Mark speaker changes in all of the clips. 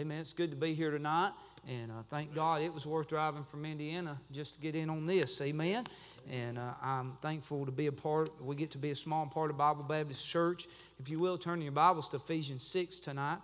Speaker 1: Amen. It's good to be here tonight. And uh, thank God it was worth driving from Indiana just to get in on this. Amen. And uh, I'm thankful to be a part, we get to be a small part of Bible Baptist Church. If you will, turn your Bibles to Ephesians 6 tonight.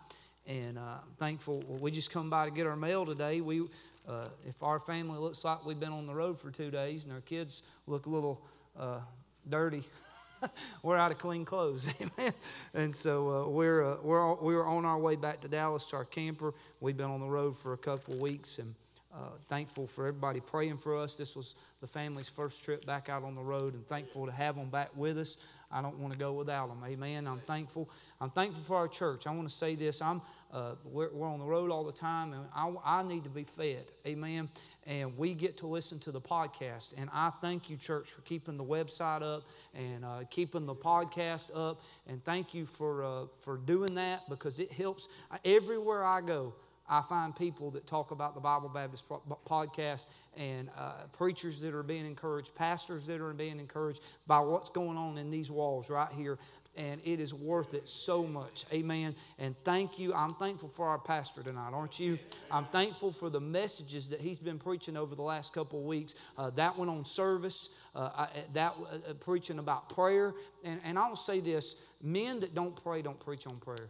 Speaker 1: And uh, thankful, we just come by to get our mail today. We, uh, if our family looks like we've been on the road for two days and our kids look a little uh, dirty, we're out of clean clothes, amen. And so uh, we're uh, we're we're on our way back to Dallas to our camper. We've been on the road for a couple of weeks, and uh, thankful for everybody praying for us. This was the family's first trip back out on the road, and thankful to have them back with us. I don't want to go without them. Amen. I'm thankful. I'm thankful for our church. I want to say this. I'm uh, we're, we're, on the road all the time, and I, I need to be fed. Amen and we get to listen to the podcast. And I thank you, church, for keeping the website up and uh, keeping the podcast up. And thank you for, uh, for doing that because it helps. Everywhere I go, I find people that talk about the Bible Baptist podcast and uh, preachers that are being encouraged, pastors that are being encouraged by what's going on in these walls right here and it is worth it so much. Amen. And thank you. I'm thankful for our pastor tonight, aren't you? I'm thankful for the messages that he's been preaching over the last couple of weeks. Uh, that one on service, uh, I, that uh, preaching about prayer. And, and I'll say this men that don't pray don't preach on prayer.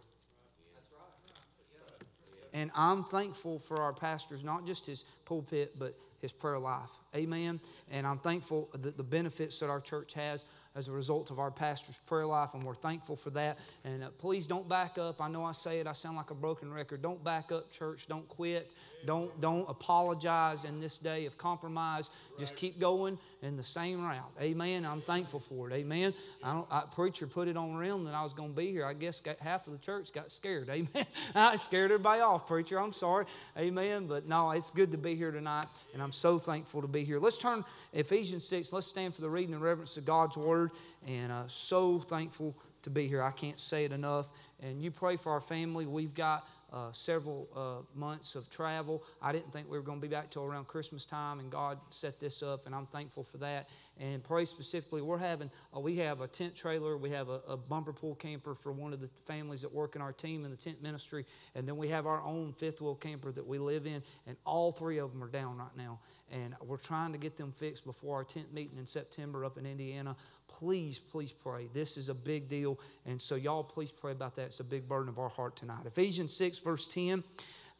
Speaker 1: And I'm thankful for our pastors, not just his pulpit, but his prayer life. Amen. And I'm thankful that the benefits that our church has as a result of our pastor's prayer life, and we're thankful for that. And uh, please don't back up. I know I say it, I sound like a broken record. Don't back up, church. Don't quit. Don't, don't apologize in this day of compromise. Just keep going in the same route. Amen. I'm thankful for it. Amen. I don't, I, preacher put it on rim that I was going to be here. I guess half of the church got scared. Amen. I scared everybody off, preacher. I'm sorry. Amen. But no, it's good to be here tonight, and I'm so thankful to be here. Let's turn Ephesians 6. Let's stand for the reading and reverence of God's word, and uh, so thankful to be here. I can't say it enough. And you pray for our family. We've got uh, several uh, months of travel. I didn't think we were going to be back till around Christmas time, and God set this up, and I'm thankful for that. And pray specifically, we're having uh, we have a tent trailer, we have a, a, bumper pull camper for one of the families that work in our team in the tent ministry, and then we have our own fifth wheel camper that we live in, and all three of them are down right now. And we're trying to get them fixed before our tent meeting in September up in Indiana. Please, please pray. This is a big deal. And so, y'all, please pray about that. It's a big burden of our heart tonight. Ephesians 6, verse 10.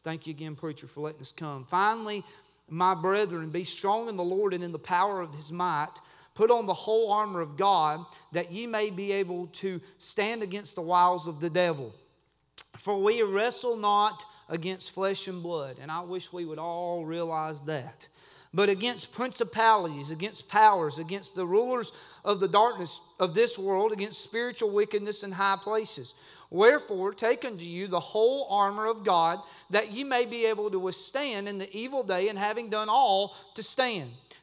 Speaker 1: Thank you again, preacher, for letting us come. Finally, my brethren, be strong in the Lord and in the power of his might. Put on the whole armor of God that ye may be able to stand against the wiles of the devil. For we wrestle not against flesh and blood. And I wish we would all realize that but against principalities, against powers, against the rulers of the darkness of this world, against spiritual wickedness in high places. Wherefore, take unto you the whole armor of God, that ye may be able to withstand in the evil day, and having done all, to stand.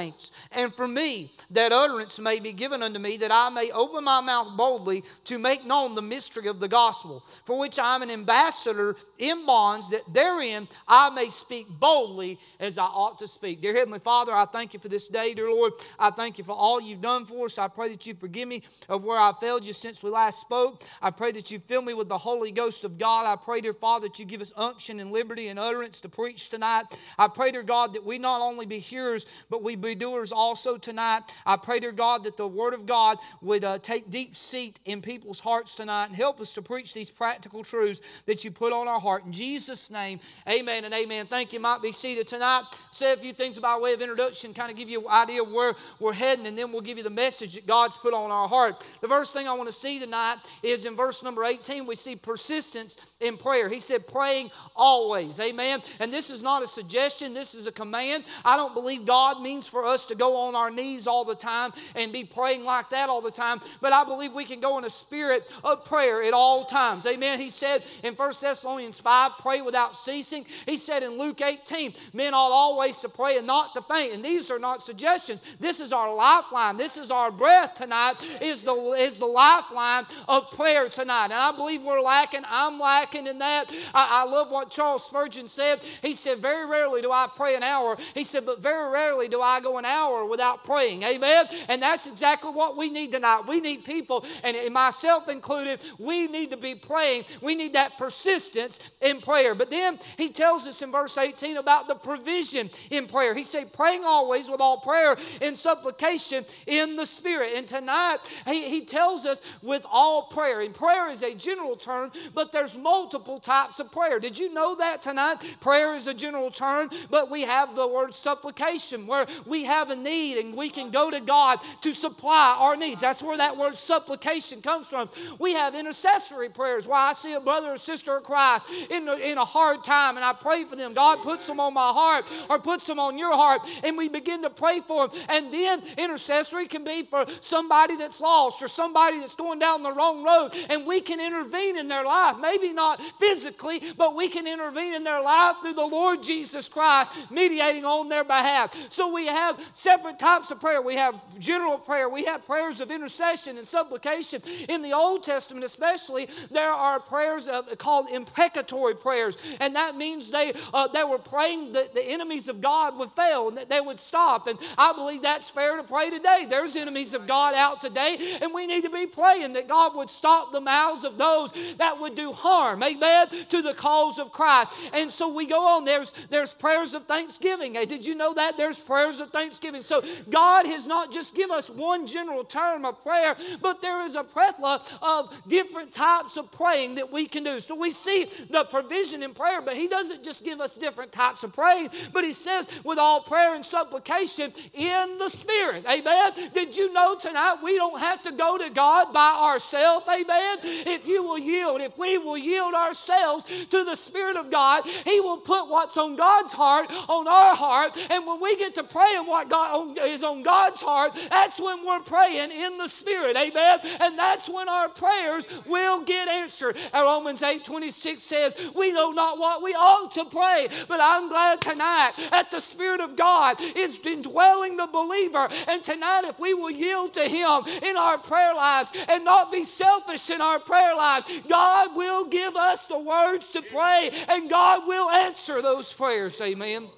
Speaker 1: saints, and for me, that utterance may be given unto me, that I may open my mouth boldly to make known the mystery of the gospel, for which I am an ambassador in bonds, that therein I may speak boldly as I ought to speak. Dear Heavenly Father, I thank you for this day, dear Lord. I thank you for all you've done for us. I pray that you forgive me of where I failed you since we last spoke. I pray that you fill me with the Holy Ghost of God. I pray, dear Father, that you give us unction and liberty and utterance to preach tonight. I pray, dear God, that we not only be hearers, but we be doers also tonight. I pray, dear God, that the Word of God would uh, take deep seat in people's hearts tonight and help us to preach these practical truths that you put on our heart. In Jesus' name, amen and amen. Thank you. Might be seated tonight. Say a few things by way of introduction, kind of give you an idea of where we're heading, and then we'll give you the message that God's put on our heart. The first thing I want to see tonight is in verse number 18, we see persistence in prayer. He said, praying always. Amen. And this is not a suggestion, this is a command. I don't believe God means for for us to go on our knees all the time and be praying like that all the time, but I believe we can go in a spirit of prayer at all times. Amen. He said in 1 Thessalonians 5, pray without ceasing. He said in Luke 18, men ought always to pray and not to faint. And these are not suggestions. This is our lifeline. This is our breath tonight, is the, is the lifeline of prayer tonight. And I believe we're lacking. I'm lacking in that. I, I love what Charles Spurgeon said. He said, Very rarely do I pray an hour. He said, But very rarely do I go an hour without praying. Amen. And that's exactly what we need tonight. We need people, and myself included, we need to be praying. We need that persistence in prayer. But then he tells us in verse 18 about the provision in prayer. He said, praying always with all prayer and supplication in the Spirit. And tonight, he, he tells us with all prayer. And prayer is a general term, but there's multiple types of prayer. Did you know that tonight? Prayer is a general term, but we have the word supplication where we have a need and we can go to God to supply our needs. That's where that word supplication comes from. We have intercessory prayers where I see a brother or sister of Christ in in a hard time and I pray for them. God puts them on my heart or puts them on your heart and we begin to pray for them. And then intercessory can be for somebody that's lost or somebody that's going down the wrong road and we can intervene in their life. Maybe not physically, but we can intervene in their life through the Lord Jesus Christ mediating on their behalf. So we have separate types of prayer. We have general prayer, we have prayers of intercession and supplication. In the Old Testament, especially, there are prayers of, called imprecatory prayers, and that means they uh, they were praying that the enemies of God would fail and that they would stop. And I believe that's fair to pray today. There's enemies of God out today, and we need to be praying that God would stop the mouths of those that would do harm, amen, to the cause of Christ. And so we go on. There's there's prayers of thanksgiving. Hey, did you know that? There's prayers of thanksgiving. So God has not just give us one general term of prayer, but there is a plethora of different types of praying that we can do. So we see the provision in prayer, but He doesn't just give us different types of praying, but He says, with all prayer and supplication in the Spirit. Amen. Did you know tonight we don't have to go to God by ourselves? Amen. If you will yield, if we will yield ourselves to the Spirit of God, He will put what's on God's heart on our heart. And when we get to praying what God is on God's heart, that's when we're praying in the Spirit. Amen. And that's when our prayers will get answered. Romans 8 26 says, We know not what we ought to pray, but I'm glad tonight that the Spirit of God is indwelling the believer. And tonight, if we will yield to Him in our prayer lives and not be selfish in our prayer lives, God will give us the words to pray and God will answer those prayers. Amen.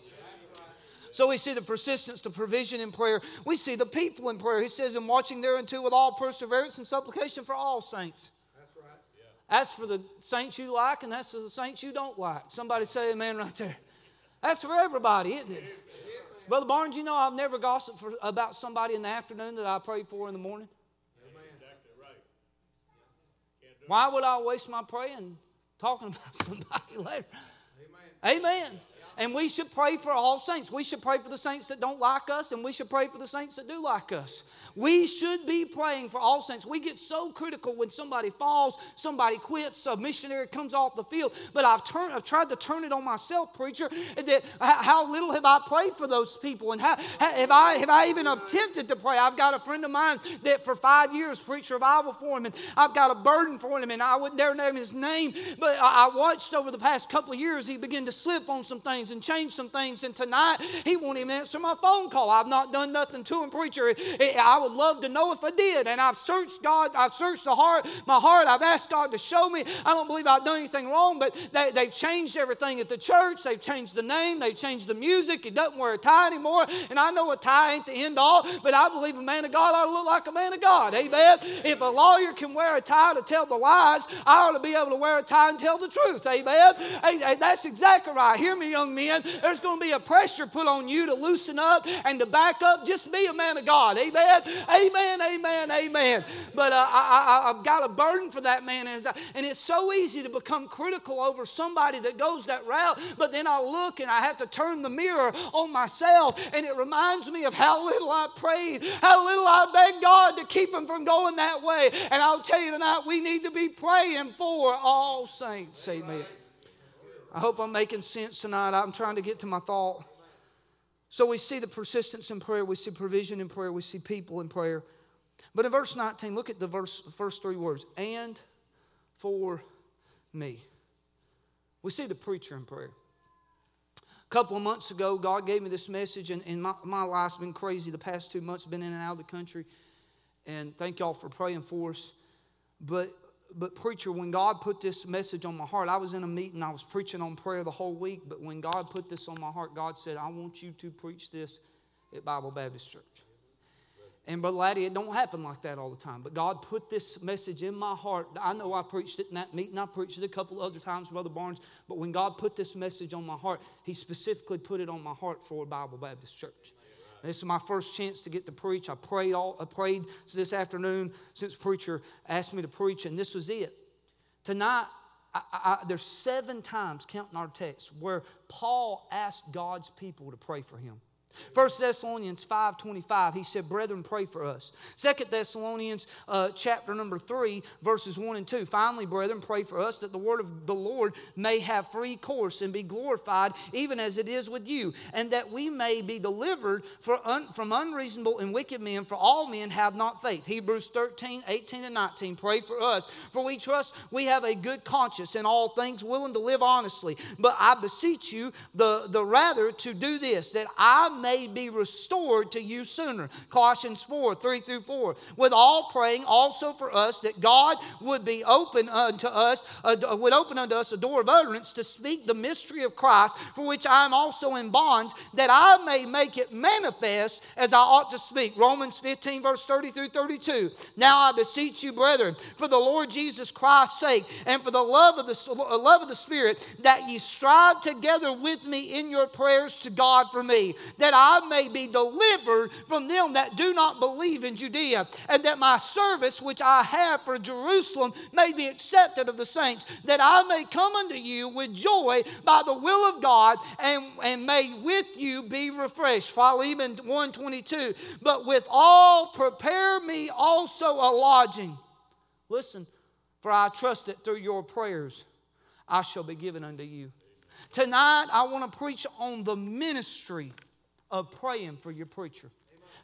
Speaker 1: So we see the persistence, the provision in prayer. We see the people in prayer. He says, "In watching thereunto with all perseverance and supplication for all saints. That's right. Yeah. That's for the saints you like, and that's for the saints you don't like. Somebody say amen right there. That's for everybody, isn't it? Brother Barnes, you know I've never gossiped for, about somebody in the afternoon that I prayed for in the morning. Amen. Exactly right. Why would I waste my praying talking about somebody later? Amen. Amen. And we should pray for all saints. We should pray for the saints that don't like us, and we should pray for the saints that do like us. We should be praying for all saints. We get so critical when somebody falls, somebody quits, a missionary comes off the field. But I've turned, I've tried to turn it on myself, preacher. That how little have I prayed for those people, and how, have I have I even attempted to pray? I've got a friend of mine that for five years preached revival for him, and I've got a burden for him, and I wouldn't dare name his name, but I watched over the past couple of years he began to slip on some things and change some things. And tonight, he won't even answer my phone call. I've not done nothing to him, preacher. I would love to know if I did. And I've searched God, I've searched the heart, my heart. I've asked God to show me. I don't believe I've done anything wrong, but they, they've changed everything at the church. They've changed the name, they've changed the music. He doesn't wear a tie anymore. And I know a tie ain't the end all, but I believe a man of God ought to look like a man of God. Amen. If a lawyer can wear a tie to tell the lies, I ought to be able to wear a tie and tell the truth. Amen. Hey, that's exactly right. Hear me, young men. There's going to be a pressure put on you to loosen up and to back up. Just be a man of God. Amen. Amen. Amen. Amen. But uh, I, have got a burden for that man. And it's so easy to become critical over somebody that goes that route. But then I look and I have to turn the mirror on myself. And it reminds me of how little I prayed, how little I begged God to keep him from going that way. And I'll tell you tonight, we need to be praying for all saints. Amen. I hope I'm making sense tonight. I'm trying to get to my thought. So we see the persistence in prayer, we see provision in prayer, we see people in prayer. But in verse 19, look at the verse, first three words and for me. We see the preacher in prayer. A couple of months ago, God gave me this message, and, and my, my life's been crazy the past two months, been in and out of the country. And thank y'all for praying for us. But but preacher, when God put this message on my heart, I was in a meeting, I was preaching on prayer the whole week, but when God put this on my heart, God said, I want you to preach this at Bible Baptist Church. And Brother Laddie, it don't happen like that all the time. But God put this message in my heart. I know I preached it in that meeting. I preached it a couple other times, Brother Barnes. But when God put this message on my heart, He specifically put it on my heart for Bible Baptist Church. This is my first chance to get to preach. I prayed all I prayed this afternoon since preacher asked me to preach, and this was it. Tonight, I, I, there's seven times, counting our text, where Paul asked God's people to pray for him. 1 Thessalonians 5.25, he said, Brethren, pray for us. 2 Thessalonians uh, chapter number 3, verses 1 and 2. Finally, brethren, pray for us that the word of the Lord may have free course and be glorified, even as it is with you, and that we may be delivered un, from unreasonable and wicked men, for all men have not faith. Hebrews 13, 18 and 19. Pray for us, for we trust we have a good conscience in all things, willing to live honestly. But I beseech you, the, the rather to do this, that I may be restored to you sooner. Colossians 4 3 through 4. With all praying also for us that God would be open unto us, uh, would open unto us a door of utterance to speak the mystery of Christ, for which I am also in bonds, that I may make it manifest as I ought to speak. Romans 15, verse 30 through 32. Now I beseech you, brethren, for the Lord Jesus Christ's sake, and for the love of the love of the Spirit, that ye strive together with me in your prayers to God for me, that that I may be delivered from them that do not believe in Judea, and that my service which I have for Jerusalem may be accepted of the saints, that I may come unto you with joy by the will of God, and, and may with you be refreshed. Philemon 122. But with all prepare me also a lodging. Listen, for I trust that through your prayers I shall be given unto you. Tonight, I want to preach on the ministry of praying for your preacher.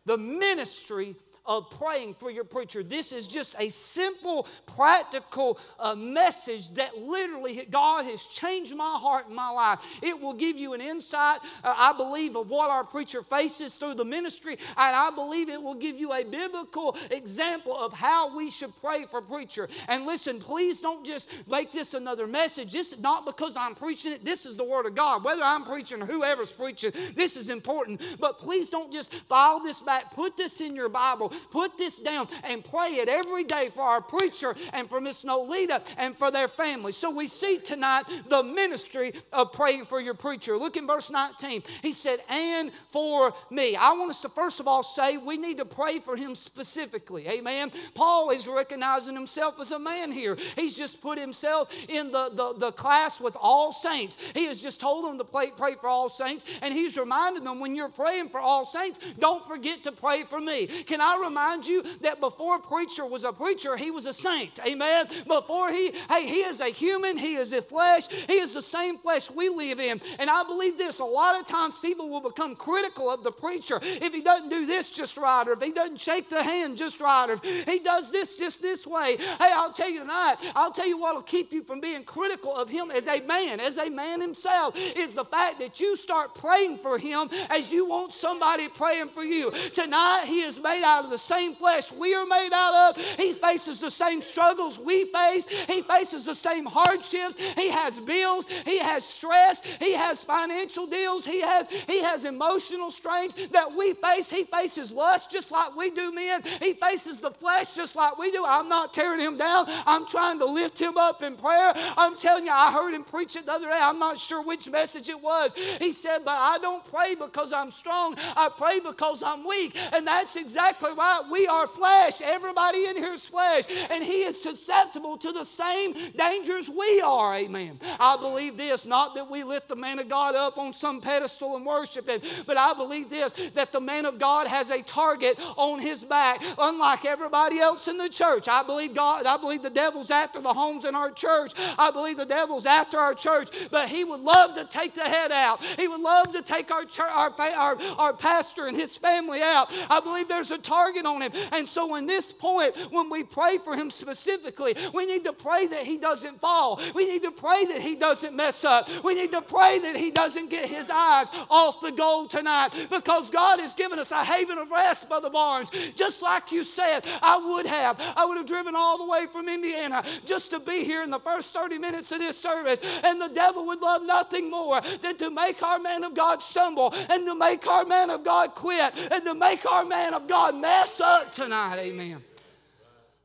Speaker 1: The ministry of praying for your preacher. This is just a simple, practical uh, message that literally God has changed my heart and my life. It will give you an insight, uh, I believe, of what our preacher faces through the ministry, and I believe it will give you a biblical example of how we should pray for preacher. And listen, please don't just make this another message. This is not because I'm preaching it. This is the Word of God. Whether I'm preaching or whoever's preaching, this is important. But please don't just file this back. Put this in your Bible. Put this down and pray it every day for our preacher and for Miss Nolita and for their family. So we see tonight the ministry of praying for your preacher. Look in verse 19. He said, and for me. I want us to first of all say we need to pray for him specifically. Amen. Paul is recognizing himself as a man here. He's just put himself in the, the, the class with all saints. He has just told them to pray, pray for all saints, and he's reminding them when you're praying for all saints, don't forget to pray for me. Can I remind you that before a preacher was a preacher, he was a saint. Amen. Before he, hey, he is a human, he is a flesh, he is the same flesh we live in. And I believe this a lot of times people will become critical of the preacher if he doesn't do this just right, or if he doesn't shake the hand just right, or if he does this just this way. Hey, I'll tell you tonight, I'll tell you what will keep you from being critical of him as a man, as a man himself, is the fact that you start praying for him as you want somebody praying for you. Tonight, he is made out of the same flesh we are made out of. He faces the same struggles we face. He faces the same hardships. He has bills. He has stress. He has financial deals. He has, he has emotional strains that we face. He faces lust just like we do, men. He faces the flesh just like we do. I'm not tearing him down. I'm trying to lift him up in prayer. I'm telling you, I heard him preach it the other day. I'm not sure which message it was. He said, But I don't pray because I'm strong. I pray because I'm weak. And that's exactly right? We are flesh. Everybody in here is flesh. And he is susceptible to the same dangers we are. Amen. I believe this, not that we lift the man of God up on some pedestal and worship him, but I believe this that the man of God has a target on his back, unlike everybody else in the church. I believe God, I believe the devil's after the homes in our church. I believe the devil's after our church, but he would love to take the head out. He would love to take our, church, our, our, our pastor and his family out. I believe there's a target on him. And so, in this point, when we pray for him specifically, we need to pray that he doesn't fall. We need to pray that he doesn't mess up. We need to pray that he doesn't get his eyes off the goal tonight because God has given us a haven of rest, Brother Barnes. Just like you said, I would have. I would have driven all the way from Indiana just to be here in the first 30 minutes of this service. And the devil would love nothing more than to make our man of God stumble and to make our man of God quit and to make our man of God mess up tonight. Amen.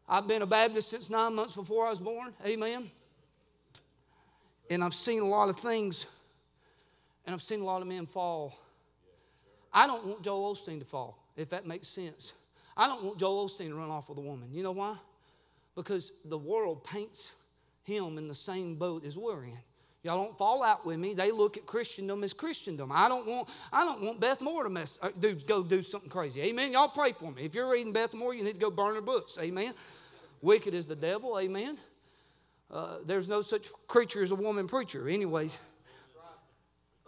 Speaker 1: I've been a Baptist since nine months before I was born. Amen. And I've seen a lot of things, and I've seen a lot of men fall. I don't want Joel Osteen to fall, if that makes sense. I don't want Joel Osteen to run off with a woman. You know why? Because the world paints him in the same boat as we're in. Y'all don't fall out with me. They look at Christendom as Christendom. I don't want, I don't want Beth Moore to mess, uh, do, go do something crazy. Amen. Y'all pray for me. If you're reading Beth Moore, you need to go burn her books. Amen. Wicked is the devil. Amen. Uh, there's no such creature as a woman preacher. Anyways.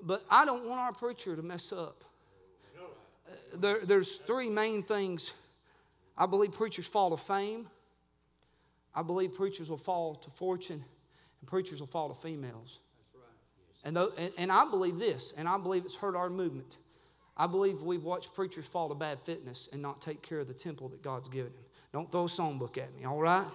Speaker 1: But I don't want our preacher to mess up. Uh, there, there's three main things. I believe preachers fall to fame. I believe preachers will fall to fortune, and preachers will fall to females. And, though, and, and I believe this, and I believe it's hurt our movement. I believe we've watched preachers fall to bad fitness and not take care of the temple that God's given them. Don't throw a songbook at me, all right?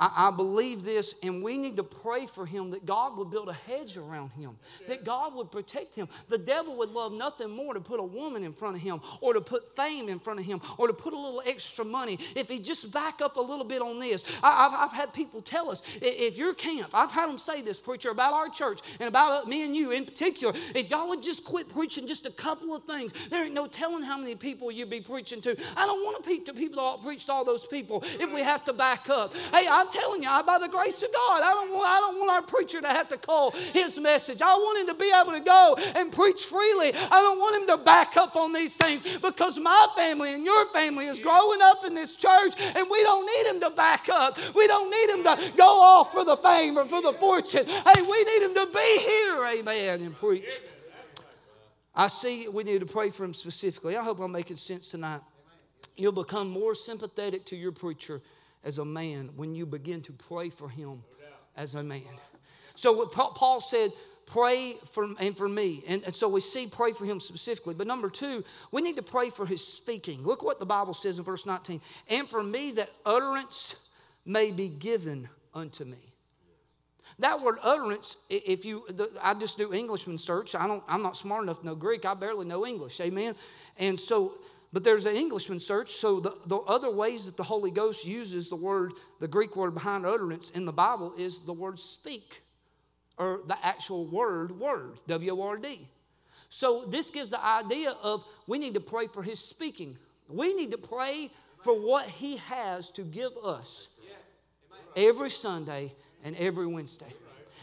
Speaker 1: I, I, believe this, and we need to pray for him that God would build a hedge around him, that God would protect him. The devil would love nothing more to put a woman in front of him, or to put fame in front of him, or to put a little extra money. If he just back up a little bit on this, I, have I've had people tell us if your camp, I've had them say this, preacher, about our church and about uh, me and you in particular, if y'all would just quit preaching just a couple of things, there ain't no telling how many people you'd be preaching to. I don't want to preach to people that preached all those people if we have to back up. Hey, I'm telling you, I, by the grace of God, I don't, want, I don't want our preacher to have to call his message. I want him to be able to go and preach freely. I don't want him to back up on these things because my family and your family is growing up in this church and we don't need him to back up. We don't need him to go off for the fame or for the fortune. Hey, we need him to be here, amen, and preach. I see we need to pray for him specifically. I hope I'm making sense tonight. You'll become more sympathetic to your preacher as a man when you begin to pray for him as a man. So what Paul said, pray for and for me. And, and, so we see pray for him specifically. But number two, we need to pray for his speaking. Look what the Bible says in verse 19. And for me that utterance may be given unto me. That word utterance, if you, I just do Englishman search. I don't, I'm not smart enough to know Greek. I barely know English. Amen. And so but there's an Englishman search, so the, the other ways that the Holy Ghost uses the word, the Greek word behind utterance in the Bible is the word speak, or the actual word, word, W O R D. So this gives the idea of we need to pray for his speaking. We need to pray for what he has to give us every Sunday and every Wednesday.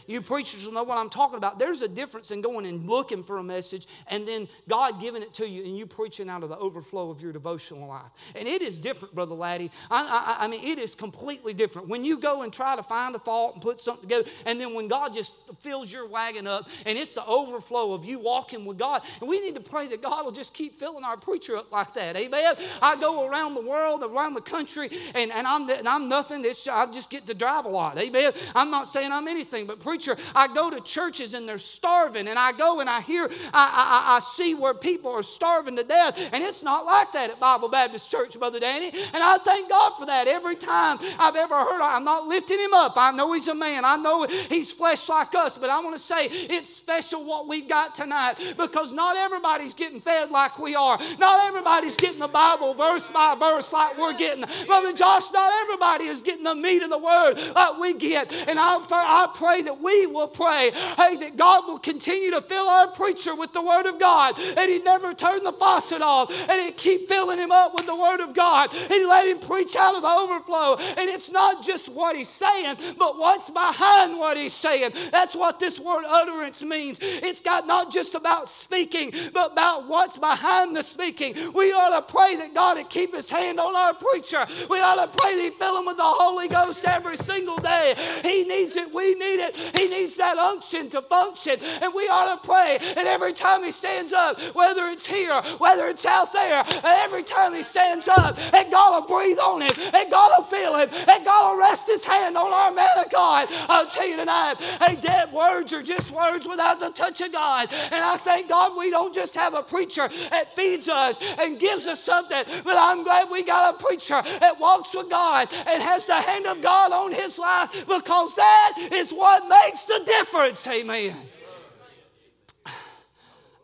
Speaker 1: You preachers will know what I'm talking about. There's a difference in going and looking for a message and then God giving it to you and you preaching out of the overflow of your devotional life. And it is different, Brother Laddie. I, I, I mean, it is completely different. When you go and try to find a thought and put something together, and then when God just fills your wagon up and it's the overflow of you walking with God. And we need to pray that God will just keep filling our preacher up like that. Amen. I go around the world, around the country, and, and, I'm, and I'm nothing. It's, I just get to drive a lot. Amen. I'm not saying I'm anything, but preach preacher. I go to churches and they're starving, and I go and I hear, I, I, I see where people are starving to death, and it's not like that at Bible Baptist Church, Brother Danny. And I thank God for that every time I've ever heard. I'm not lifting him up. I know he's a man. I know he's flesh like us, but I want to say it's special what we've got tonight because not everybody's getting fed like we are. Not everybody's getting the Bible verse by verse like we're getting. Brother Josh, not everybody is getting the meat of the word like we get. And I, I pray that that we will pray, hey, that God will continue to fill our preacher with the Word of God, and He never turn the faucet off, and He keep filling him up with the Word of God, and let him preach out of the overflow. And it's not just what He's saying, but what's behind what He's saying. That's what this word utterance means. It's got not just about speaking, but about what's behind the speaking. We ought to pray that God would keep His hand on our preacher. We ought to pray that He fill him with the Holy Ghost every single day. He needs it. We need it. He needs that unction to function. And we ought to pray. And every time he stands up, whether it's here, whether it's out there, every time he stands up, and God will breathe on him, and God will feel him, and God will rest his hand on our man of God. I'll tell you tonight, hey, dead words are just words without the touch of God. And I thank God we don't just have a preacher that feeds us and gives us something, but I'm glad we got a preacher that walks with God and has the hand of God on his life because that is what makes the difference. Amen.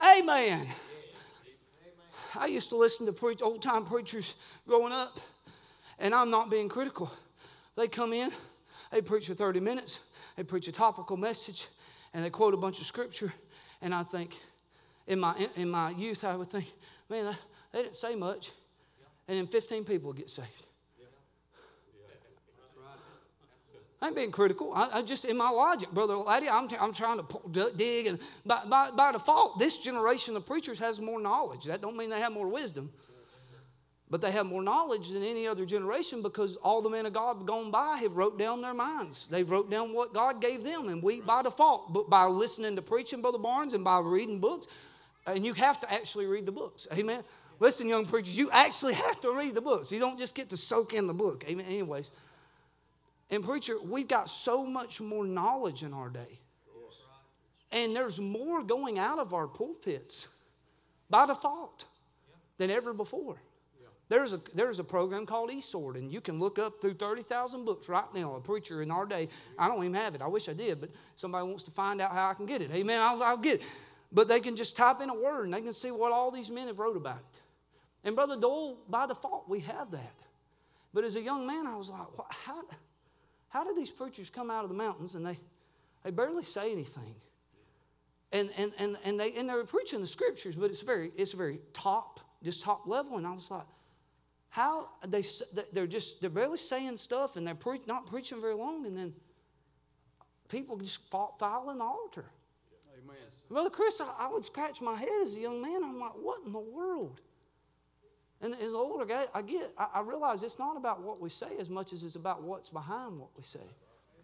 Speaker 1: Amen. I used to listen to preach, old time preachers growing up, and I'm not being critical. They come in, they preach for 30 minutes, they preach a topical message, and they quote a bunch of scripture. And I think, in my, in my youth, I would think, man, they didn't say much. And then 15 people get saved. I ain't being critical. I, I, just in my logic, brother Laddie, I'm, I'm trying to dig, and by, by, by, default, this generation of preachers has more knowledge. That don't mean they have more wisdom, but they have more knowledge than any other generation because all the men of God gone by have wrote down their minds. They've wrote down what God gave them, and we by default, but by listening to preaching, brother Barnes, and by reading books, and you have to actually read the books. Amen. Listen, young preachers, you actually have to read the books. You don't just get to soak in the book. Amen. Anyways. And, preacher, we've got so much more knowledge in our day. And there's more going out of our pulpits by default than ever before. There's a, there's a program called e-Sword, and you can look up through 30,000 books right now. A preacher in our day, I don't even have it. I wish I did, but somebody wants to find out how I can get it. Amen, I'll, I'll get it. But they can just type in a word and they can see what all these men have wrote about it. And Brother Dole, by default, we have that. But as a young man, I was like, what, how, how did these preachers come out of the mountains and they, they barely say anything? And, and, and, and, they, and they were preaching the scriptures, but it's very, it's very top, just top level. And I was like, how they, they're just, they're barely saying stuff and they're pre- not preaching very long. And then people just fall, file in the altar. Amen. Brother Chris, I, I would scratch my head as a young man. I'm like, what in the world? And as older I get, I realize it's not about what we say as much as it's about what's behind what we say.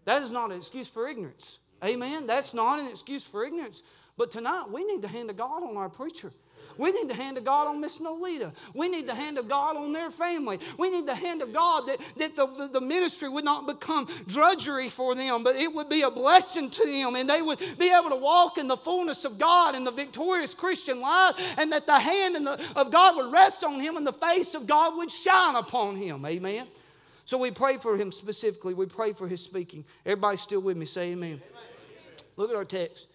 Speaker 1: That is not an excuse for ignorance. Amen. That's not an excuse for ignorance. But tonight, we need the hand of God on our preacher. We need the hand of God on Miss Nolita. We need the hand of God on their family. We need the hand of God that, that the, the ministry would not become drudgery for them, but it would be a blessing to them and they would be able to walk in the fullness of God and the victorious Christian life, and that the hand the, of God would rest on him and the face of God would shine upon him. Amen. So we pray for him specifically. We pray for his speaking. Everybody still with me? Say amen. amen. Look at our text.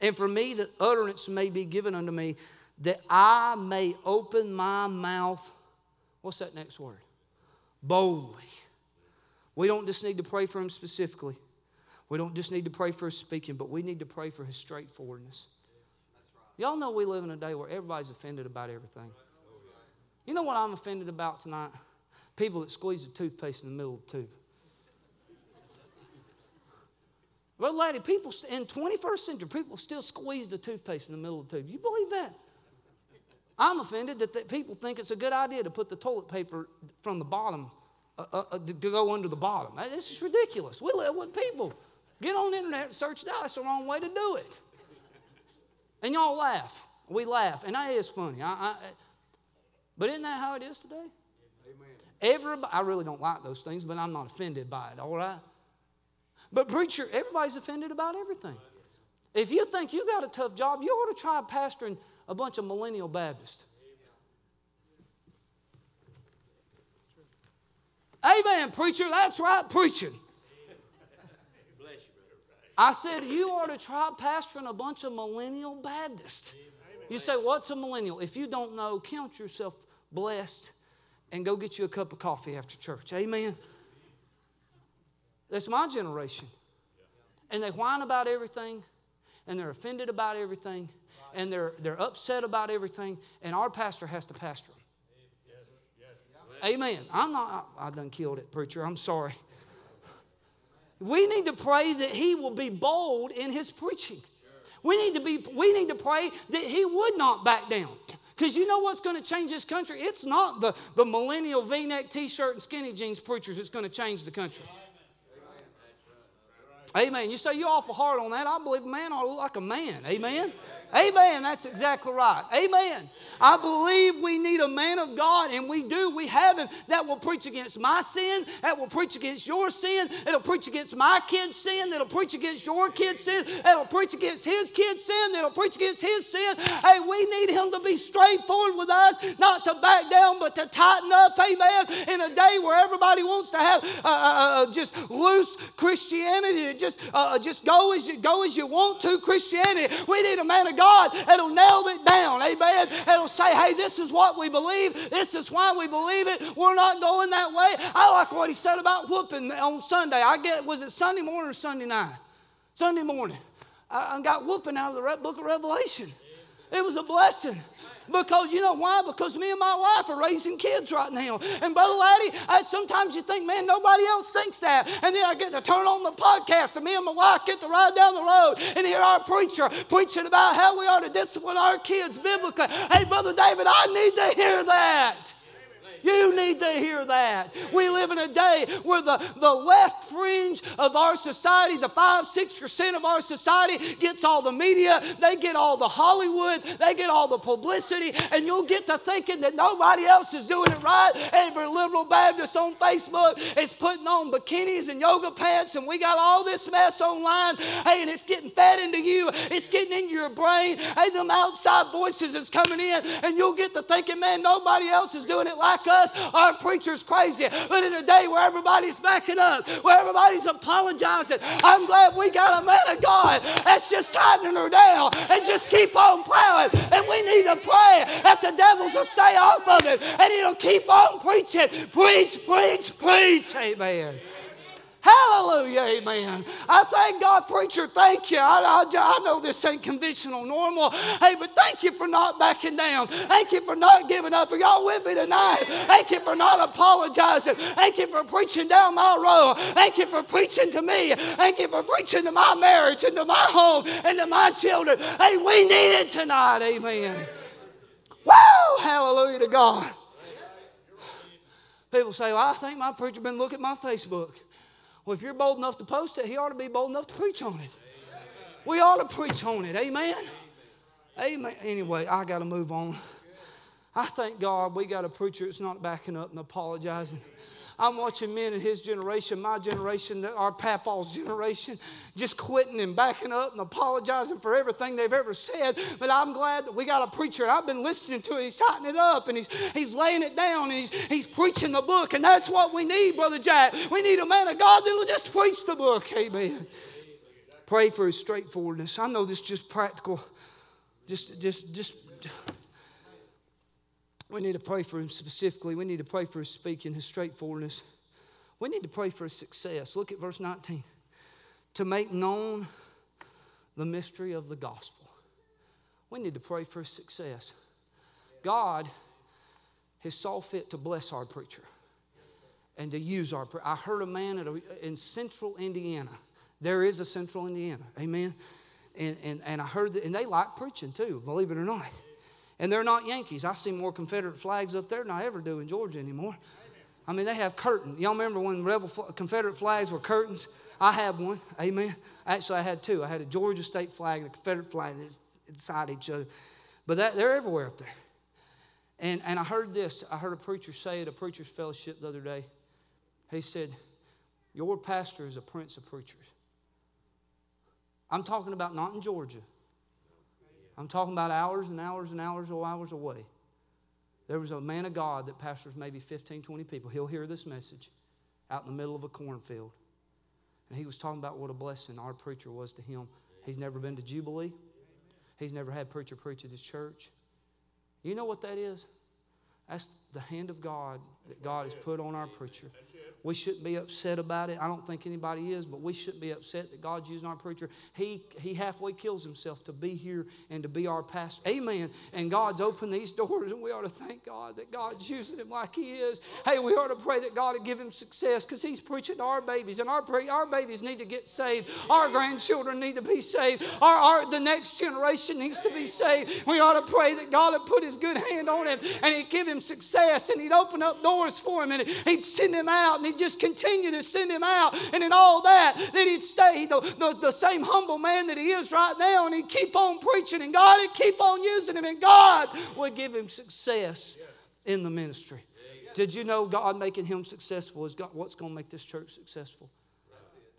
Speaker 1: And for me, that utterance may be given unto me that I may open my mouth. What's that next word? Boldly. We don't just need to pray for him specifically. We don't just need to pray for his speaking, but we need to pray for his straightforwardness. Y'all know we live in a day where everybody's offended about everything. You know what I'm offended about tonight? People that squeeze the toothpaste in the middle of the tube. Well, lady, people in 21st century, people still squeeze the toothpaste in the middle of the tube. You believe that? I'm offended that, that people think it's a good idea to put the toilet paper from the bottom uh, uh, uh to go under the bottom. This is ridiculous. We live with people. Get on the internet and search that. That's the wrong way to do it. And y'all laugh. We laugh. And that is funny. I, I, but isn't that how it is today? Amen. Everybody, I really don't like those things, but I'm not offended by it, all right? But, preacher, everybody's offended about everything. If you think you got a tough job, you ought to try pastoring a bunch of millennial Baptists. Amen, preacher. That's right, preaching. I said, you ought to try pastoring a bunch of millennial Baptists. You say, what's a millennial? If you don't know, count yourself blessed and go get you a cup of coffee after church. Amen. That's my generation. and they whine about everything and they're offended about everything and they're, they're upset about everything, and our pastor has to pastor them. Amen. I'm not, I, I done killed it, preacher. I'm sorry. We need to pray that he will be bold in his preaching. We need to be we need to pray that he would not back down. Because you know what's going to change this country? It's not the, the millennial v neck t shirt and skinny jeans preachers that's going to change the country. Amen. You say you're awful hard on that. I believe a man ought to look like a man. Amen. Amen. That's exactly right. Amen. I believe we need a man of God, and we do. We have him that will preach against my sin, that will preach against your sin, that'll preach against my kid's sin, that'll preach against your kid's sin, that'll preach against his kid's sin, that'll preach against his sin. Hey, we need him to be straightforward with us, not to back down, but to tighten up. Amen. In a day where everybody wants to have uh, uh, uh just loose Christianity, just uh, just go as you go as you want to Christianity. We need a man of God God that'll nail it down. Amen. That'll say, hey, this is what we believe. This is why we believe it. We're not going that way. I like what he said about whooping on Sunday. I get, was it Sunday morning or Sunday night? Sunday morning. I got whooping out of the book of Revelation. It was a blessing. Because you know why? Because me and my wife are raising kids right now. And Brother Laddie, I, sometimes you think, man, nobody else thinks that. And then I get to turn on the podcast, and me and my wife get to ride down the road and hear our preacher preaching about how we ought to discipline our kids biblically. Hey, Brother David, I need to hear that. You need to hear that. We live in a day where the, the left fringe of our society, the 5 6% of our society, gets all the media, they get all the Hollywood, they get all the publicity, and you'll get to thinking that nobody else is doing it right. Every liberal Baptist on Facebook is putting on bikinis and yoga pants, and we got all this mess online. Hey, and it's getting fed into you, it's getting into your brain. Hey, them outside voices is coming in, and you'll get to thinking, man, nobody else is doing it like us us, our preacher's crazy. But in a day where everybody's backing up, where everybody's apologizing, I'm glad we got a man of God that's just tightening her down and just keep on plowing. And we need to pray that the devils will stay off of it and he'll keep on preaching. Preach, preach, preach. Amen. Hallelujah, amen. I thank God, preacher, thank you. I, I, I, know this ain't conventional normal. Hey, but thank you for not backing down. Thank you for not giving up. Are y'all with me tonight? Thank you for not apologizing. Thank you for preaching down my road. Thank you for preaching to me. Thank you for preaching to my marriage and to my home and to my children. Hey, we need it tonight, amen. Woo! Hallelujah to God. People say, well, I think my preacher been looking at my Facebook. Well, if you're bold enough to post it, he ought to be bold enough to preach on it. We ought to preach on it. Amen. Amen. Anyway, I got to move on. I thank God we got a preacher that's not backing up and apologizing. I'm watching men in his generation, my generation, our papaw's generation, just quitting and backing up and apologizing for everything they've ever said. But I'm glad that we got a preacher. I've been listening to it. He's tightening it up and he's, he's laying it down and he's, he's preaching the book. And that's what we need, Brother Jack. We need a man of God that'll just preach the book. Amen. Pray for his straightforwardness. I know this is just practical. Just, just, just. We need to pray for him specifically. We need to pray for his speaking, his straightforwardness. We need to pray for his success. Look at verse 19. To make known the mystery of the gospel. We need to pray for his success. God has saw fit to bless our preacher and to use our. I heard a man a, in central Indiana. There is a central Indiana. Amen. And, and, and I heard that, and they like preaching too, believe it or not. And they're not Yankees. I see more Confederate flags up there than I ever do in Georgia anymore. I mean, they have curtains. Y'all remember when rebel Confederate flags were curtains? I had one. Amen. Actually, I had two. I had a Georgia state flag and a Confederate flag inside each other. But that, they're everywhere up there. And, and I heard this. I heard a preacher say at a preacher's fellowship the other day. He said, Your pastor is a prince of preachers. I'm talking about not in Georgia. I'm talking about hours and hours and hours or hours away. There was a man of God that pastors maybe 15, 20 people. He'll hear this message out in the middle of a cornfield. And he was talking about what a blessing our preacher was to him. He's never been to Jubilee. He's never had preacher preach at his church. You know what that is? That's the hand of God that God has put on our preacher. We shouldn't be upset about it. I don't think anybody is, but we shouldn't be upset that God's using our preacher. He, he halfway kills himself to be here and to be our pastor. Amen. And God's opened these doors, and we ought to thank God that God's using him like He is. Hey, we ought to pray that God would give him success because he's preaching to our babies, and our, our babies need to get saved. Our grandchildren need to be saved. Our, our, the next generation needs to be saved. We ought to pray that God would put his good hand on him and he'd give him success and he'd open up doors for him and he'd send him out and he'd just continue to send him out. And in all that, that he'd stay the, the, the same humble man that he is right now and he'd keep on preaching and God would keep on using him and God would give him success in the ministry. Did you know God making him successful is God, what's going to make this church successful?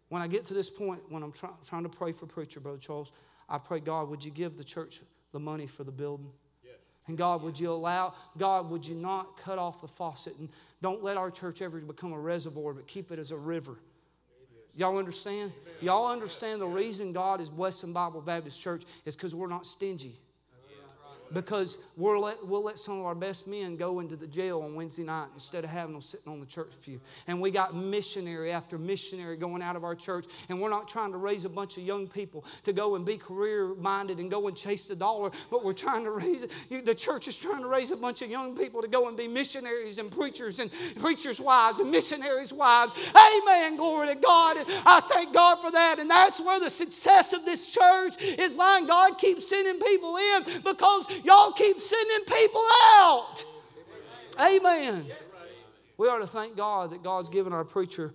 Speaker 1: When I get to this point, when I'm try, trying to pray for preacher, Brother Charles, I pray, God, would you give the church the money for the building? And God, would you allow, God, would you not cut off the faucet and don't let our church ever become a reservoir, but keep it as a river. Y'all understand? Y'all understand the reason God is blessing Bible Baptist Church is because we're not stingy because we'll let, we'll let some of our best men go into the jail on Wednesday night instead of having them sitting on the church pew. And we got missionary after missionary going out of our church, and we're not trying to raise a bunch of young people to go and be career minded and go and chase the dollar, but we're trying to raise, the church is trying to raise a bunch of young people to go and be missionaries and preachers and preachers' wives and missionaries' wives. Amen. Glory to God. And I thank God for that. And that's where the success of this church is lying. God keeps sending people in because Y'all keep sending people out. Amen. We ought to thank God that God's given our preacher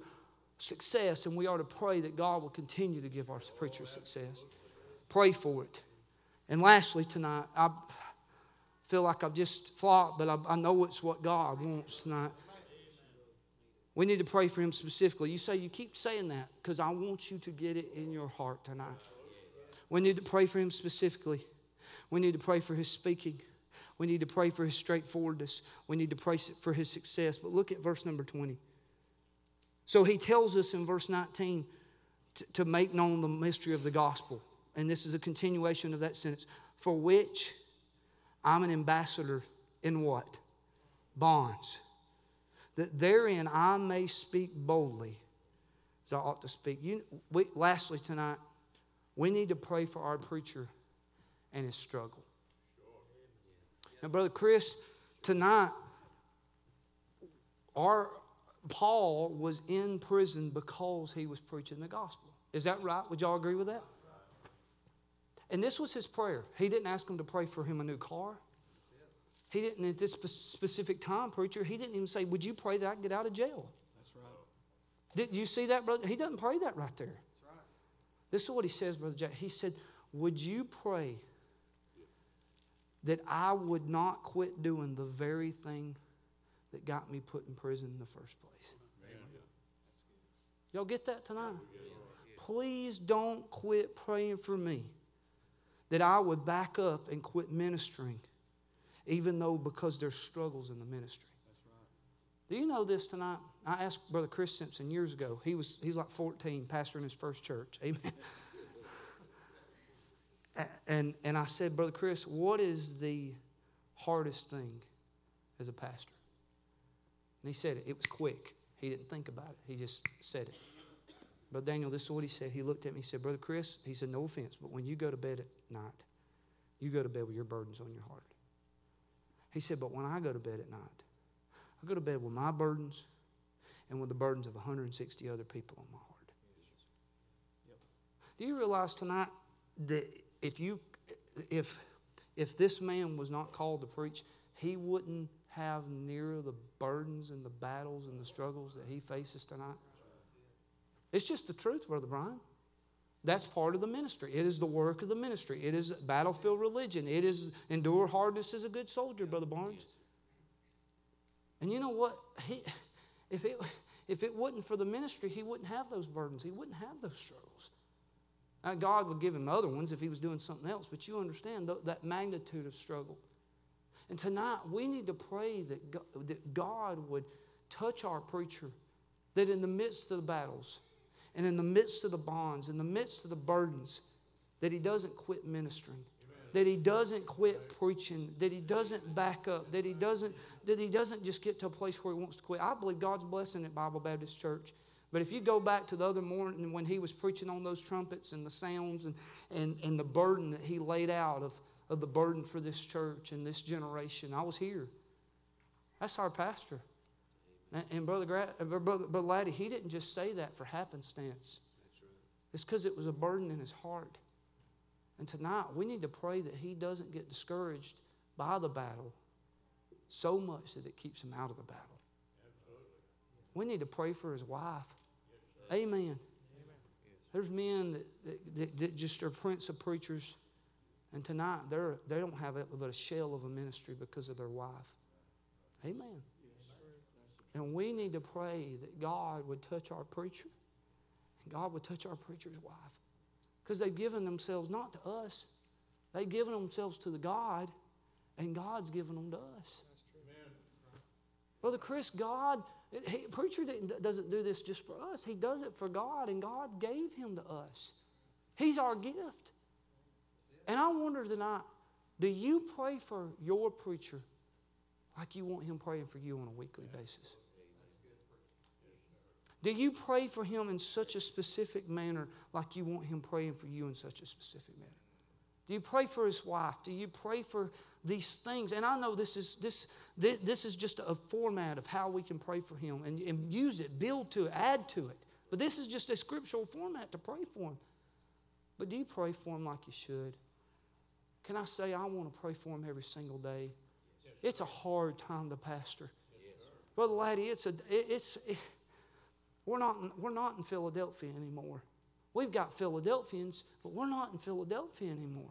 Speaker 1: success, and we ought to pray that God will continue to give our preacher success. Pray for it. And lastly, tonight, I feel like I've just flopped, but I, I know it's what God wants tonight. We need to pray for him specifically. You say, you keep saying that because I want you to get it in your heart tonight. We need to pray for him specifically. We need to pray for his speaking. We need to pray for his straightforwardness. We need to pray for his success. But look at verse number 20. So he tells us in verse 19 to, to make known the mystery of the gospel. And this is a continuation of that sentence. For which I'm an ambassador in what? Bonds. That therein I may speak boldly as I ought to speak. You, we, lastly, tonight, we need to pray for our preacher and his struggle. Now, Brother Chris, tonight, our Paul was in prison because he was preaching the gospel. Is that right? Would y'all agree with that? And this was his prayer. He didn't ask him to pray for him a new car. He didn't, at this specific time, preacher, he didn't even say, Would you pray that I get out of jail? That's right. Did you see that, brother? He doesn't pray that right there. Right. This is what he says, Brother Jack. He said, Would you pray that I would not quit doing the very thing that got me put in prison in the first place. Y'all get that tonight? Please don't quit praying for me that I would back up and quit ministering, even though because there's struggles in the ministry. Do you know this tonight? I asked Brother Chris Simpson years ago. He was he's like 14, pastor in his first church. Amen and, and I said, Brother Chris, what is the hardest thing as a pastor? And he said it. It was quick. He didn't think about it, he just said it. But Daniel, this is what he said. He looked at me, he said, Brother Chris, he said, no offense, but when you go to bed at night, you go to bed with your burdens on your heart. He said, but when I go to bed at night, I go to bed with my burdens and with the burdens of 160 other people on my heart. Do you realize tonight that if you if if this man was not called to preach, he wouldn't have near the burdens and the battles and the struggles that he faces tonight. It's just the truth, Brother Brian. That's part of the ministry. It is the work of the ministry. It is battlefield religion. It is endure hardness as a good soldier, Brother Barnes. And you know what? He, if, it, if it wasn't for the ministry, he wouldn't have those burdens. He wouldn't have those struggles. Now, God would give him other ones if he was doing something else, but you understand that magnitude of struggle. And tonight, we need to pray that God, that God would touch our preacher, that in the midst of the battles, and in the midst of the bonds, in the midst of the burdens, that he doesn't quit ministering. That he doesn't quit preaching, that he doesn't back up, that he doesn't that he doesn't just get to a place where he wants to quit. I believe God's blessing at Bible Baptist Church. But if you go back to the other morning when he was preaching on those trumpets and the sounds and, and, and the burden that he laid out of, of the burden for this church and this generation, I was here. That's our pastor. And, Brother, uh, Brother, Brother Laddie, he didn't just say that for happenstance. It's because it was a burden in his heart. And tonight, we need to pray that he doesn't get discouraged by the battle so much that it keeps him out of the battle. We need to pray for his wife. Amen. There's men that, that, that, just are prince of preachers, and tonight they're, they don't have but a shell of a ministry because of their wife. Amen. And we need to pray that God would touch our preacher, and God would touch our preacher's wife. Because they've given themselves not to us, they've given themselves to the God, and God's given them to us. Brother Chris, God he, preacher doesn't do this just for us. He does it for God, and God gave him to us. He's our gift. And I wonder tonight, do you pray for your preacher like you want him praying for you on a weekly basis? Do you pray for him in such a specific manner like you want him praying for you in such a specific manner? Do you pray for his wife? Do you pray for these things? And I know this is this this, this is just a format of how we can pray for him and, and use it, build to it, add to it. But this is just a scriptural format to pray for him. But do you pray for him like you should? Can I say I want to pray for him every single day? It's a hard time to pastor. Brother Laddie, it's a it's it, we're not we're not in Philadelphia anymore. We've got Philadelphians, but we're not in Philadelphia anymore.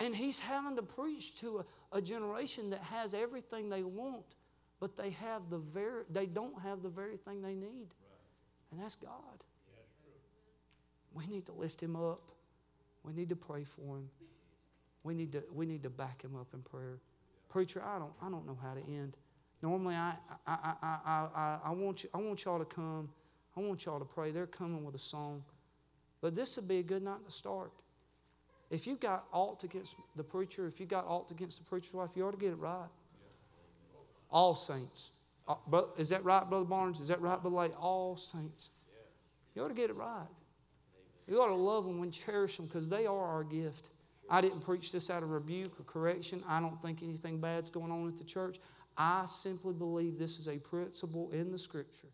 Speaker 1: And he's having to preach to a, a generation that has everything they want, but they have the very they don't have the very thing they need. And that's God. We need to lift him up. We need to pray for him. We need to, we need to back him up in prayer. Preacher, I don't, I don't know how to end. Normally, I, I, I, I, I, I, want you, I want y'all to come. I want y'all to pray. They're coming with a song. But this would be a good night to start. If you've got alt against the preacher, if you've got alt against the preacher's wife, you ought to get it right. All saints. Uh, is that right, Brother Barnes? Is that right, Brother Lake? All saints. You ought to get it right. You ought to love them and cherish them because they are our gift. I didn't preach this out of rebuke or correction. I don't think anything bad's going on at the church. I simply believe this is a principle in the Scripture